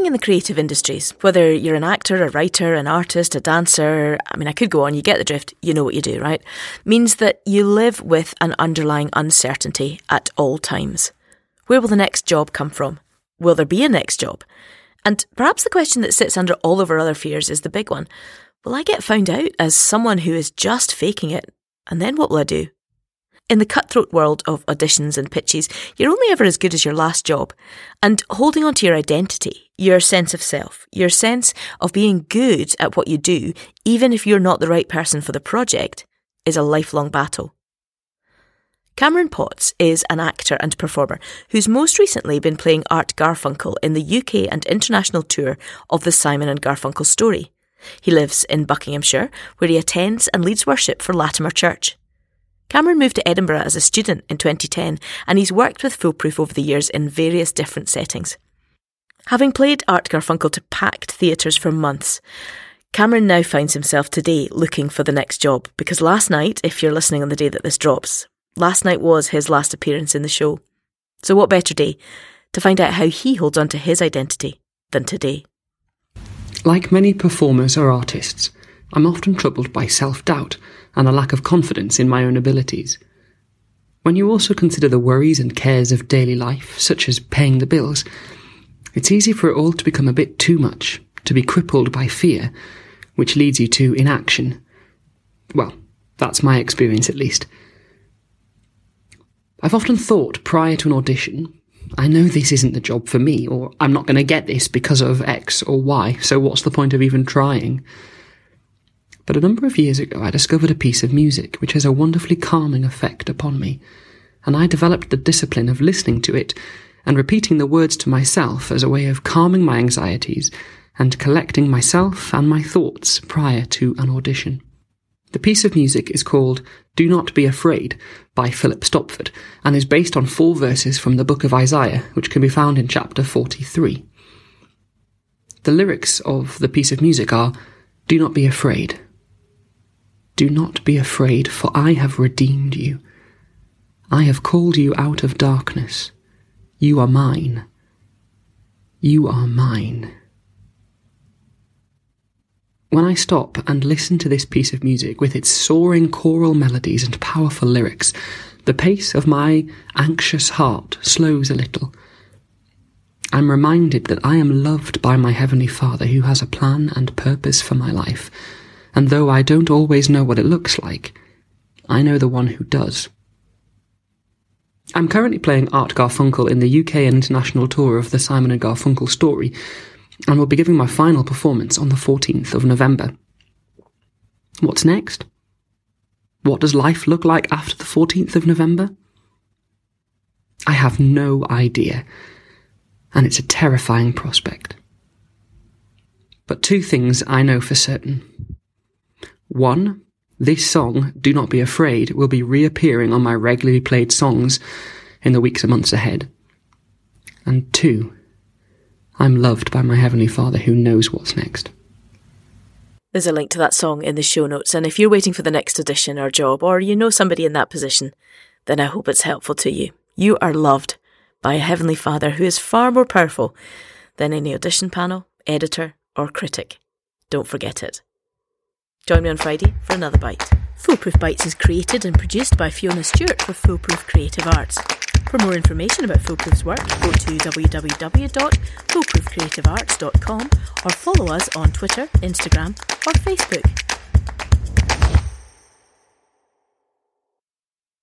working in the creative industries, whether you're an actor, a writer, an artist, a dancer, I mean, I could go on, you get the drift, you know what you do, right? Means that you live with an underlying uncertainty at all times. Where will the next job come from? Will there be a next job? And perhaps the question that sits under all of our other fears is the big one. Will I get found out as someone who is just faking it? And then what will I do? In the cutthroat world of auditions and pitches, you're only ever as good as your last job. And holding on to your identity, your sense of self, your sense of being good at what you do, even if you're not the right person for the project, is a lifelong battle. Cameron Potts is an actor and performer who's most recently been playing Art Garfunkel in the UK and international tour of the Simon and Garfunkel story. He lives in Buckinghamshire, where he attends and leads worship for Latimer Church. Cameron moved to Edinburgh as a student in 2010 and he's worked with Foolproof over the years in various different settings. Having played Art Garfunkel to packed theatres for months, Cameron now finds himself today looking for the next job because last night, if you're listening on the day that this drops, last night was his last appearance in the show. So, what better day to find out how he holds on to his identity than today? Like many performers or artists, I'm often troubled by self doubt and a lack of confidence in my own abilities. When you also consider the worries and cares of daily life, such as paying the bills, it's easy for it all to become a bit too much, to be crippled by fear, which leads you to inaction. Well, that's my experience at least. I've often thought prior to an audition, I know this isn't the job for me, or I'm not going to get this because of X or Y, so what's the point of even trying? But a number of years ago, I discovered a piece of music which has a wonderfully calming effect upon me, and I developed the discipline of listening to it and repeating the words to myself as a way of calming my anxieties and collecting myself and my thoughts prior to an audition. The piece of music is called Do Not Be Afraid by Philip Stopford and is based on four verses from the book of Isaiah, which can be found in chapter 43. The lyrics of the piece of music are Do not be afraid. Do not be afraid, for I have redeemed you. I have called you out of darkness. You are mine. You are mine. When I stop and listen to this piece of music with its soaring choral melodies and powerful lyrics, the pace of my anxious heart slows a little. I'm reminded that I am loved by my Heavenly Father who has a plan and purpose for my life and though I don't always know what it looks like, I know the one who does. I'm currently playing Art Garfunkel in the UK and international tour of the Simon and Garfunkel story, and will be giving my final performance on the 14th of November. What's next? What does life look like after the 14th of November? I have no idea, and it's a terrifying prospect. But two things I know for certain. One, this song, Do Not Be Afraid, will be reappearing on my regularly played songs in the weeks and months ahead. And two, I'm loved by my Heavenly Father who knows what's next. There's a link to that song in the show notes, and if you're waiting for the next audition or job, or you know somebody in that position, then I hope it's helpful to you. You are loved by a Heavenly Father who is far more powerful than any audition panel, editor, or critic. Don't forget it. Join me on Friday for another bite. Foolproof Bites is created and produced by Fiona Stewart for Foolproof Creative Arts. For more information about Foolproof's work, go to www.foolproofcreativearts.com or follow us on Twitter, Instagram, or Facebook.